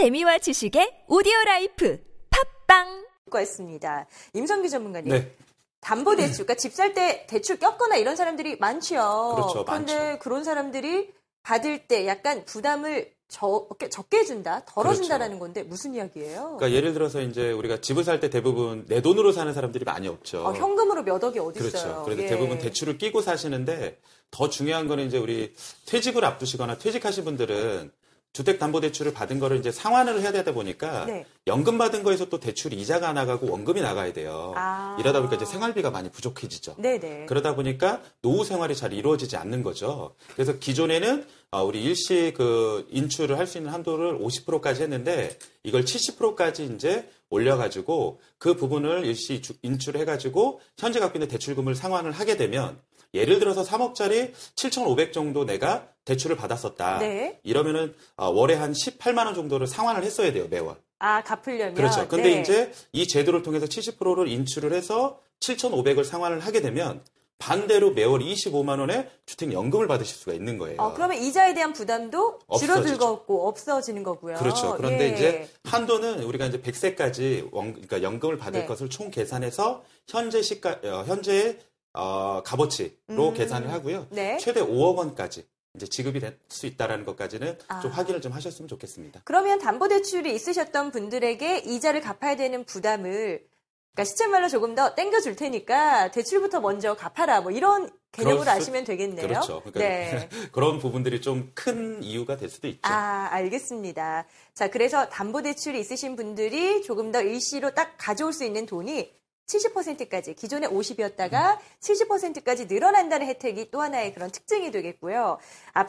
재미와 지식의 오디오 라이프 팟빵 과 있습니다. 임성기 전문가님. 네. 담보 대출, 그러니까 집 살 때 대출 꼈거나 이런 사람들이 많지요. 그렇죠, 그런데 많죠. 그런 사람들이 받을 때 약간 부담을 적게, 적게 준다, 덜어준다라는 건데 무슨 이야기예요? 그러니까 예를 들어서 이제 우리가 집을 살 때 대부분 내 돈으로 사는 사람들이 많이 없죠. 어, 현금으로 몇 억이 어디 그렇죠. 있어요? 그래서 예. 대부분 대출을 끼고 사시는데 더 중요한 거는 이제 우리 퇴직을 앞두시거나 퇴직하신 분들은 주택담보대출을 받은 거를 이제 상환을 해야 되다 보니까 네. 연금 받은 거에서 또 대출이 이자가 나가고 원금이 나가야 돼요. 아. 이러다 보니까 이제 생활비가 많이 부족해지죠. 네네. 그러다 보니까 노후 생활이 잘 이루어지지 않는 거죠. 그래서 기존에는 어, 우리 일시 그 인출을 할 수 있는 한도를 50%까지 했는데 이걸 70%까지 이제 올려가지고 그 부분을 일시 주- 인출을 해가지고 현재 갖고 있는 대출금을 상환을 하게 되면 예를 들어서 3억짜리 7,500 정도 내가 대출을 받았었다. 네. 이러면은 어, 월에 한 18만 원 정도를 상환을 했어야 돼요 매월. 아, 갚으려면. 그렇죠. 근데 네. 이제 이 제도를 통해서 70%를 인출을 해서 7,500을 상환을 하게 되면 반대로 매월 25만 원의 주택연금을 받으실 수가 있는 거예요. 어, 그러면 이자에 대한 부담도. 줄어들고 없어지는 거고요. 그렇죠. 그런데 예. 이제 한도는 우리가 이제 100세까지 원, 그러니까 연금을 받을 네. 것을 총 계산해서 현재 시가 어, 현재의 어, 값어치로 음. 계산을 하고요. 네. 최대 5억 원까지 이제 지급이 될 수 있다라는 것까지는 아. 좀 확인을 좀 하셨으면 좋겠습니다. 그러면 담보 대출이 있으셨던 분들에게 이자를 갚아야 되는 부담을 그러니까 시쳇말로 조금 더 땡겨줄 테니까 대출부터 먼저 갚아라 뭐 이런 개념으로 수- 아시면 되겠네요. 그렇죠. 그러니까 네. 그런 부분들이 좀 큰 이유가 될 수도 있죠. 아, 알겠습니다. 자, 그래서 담보대출이 있으신 분들이 조금 더 일시로 딱 가져올 수 있는 돈이 70%까지, 기존에 50이었다가 70%까지 늘어난다는 혜택이 또 하나의 그런 특징이 되겠고요. 앞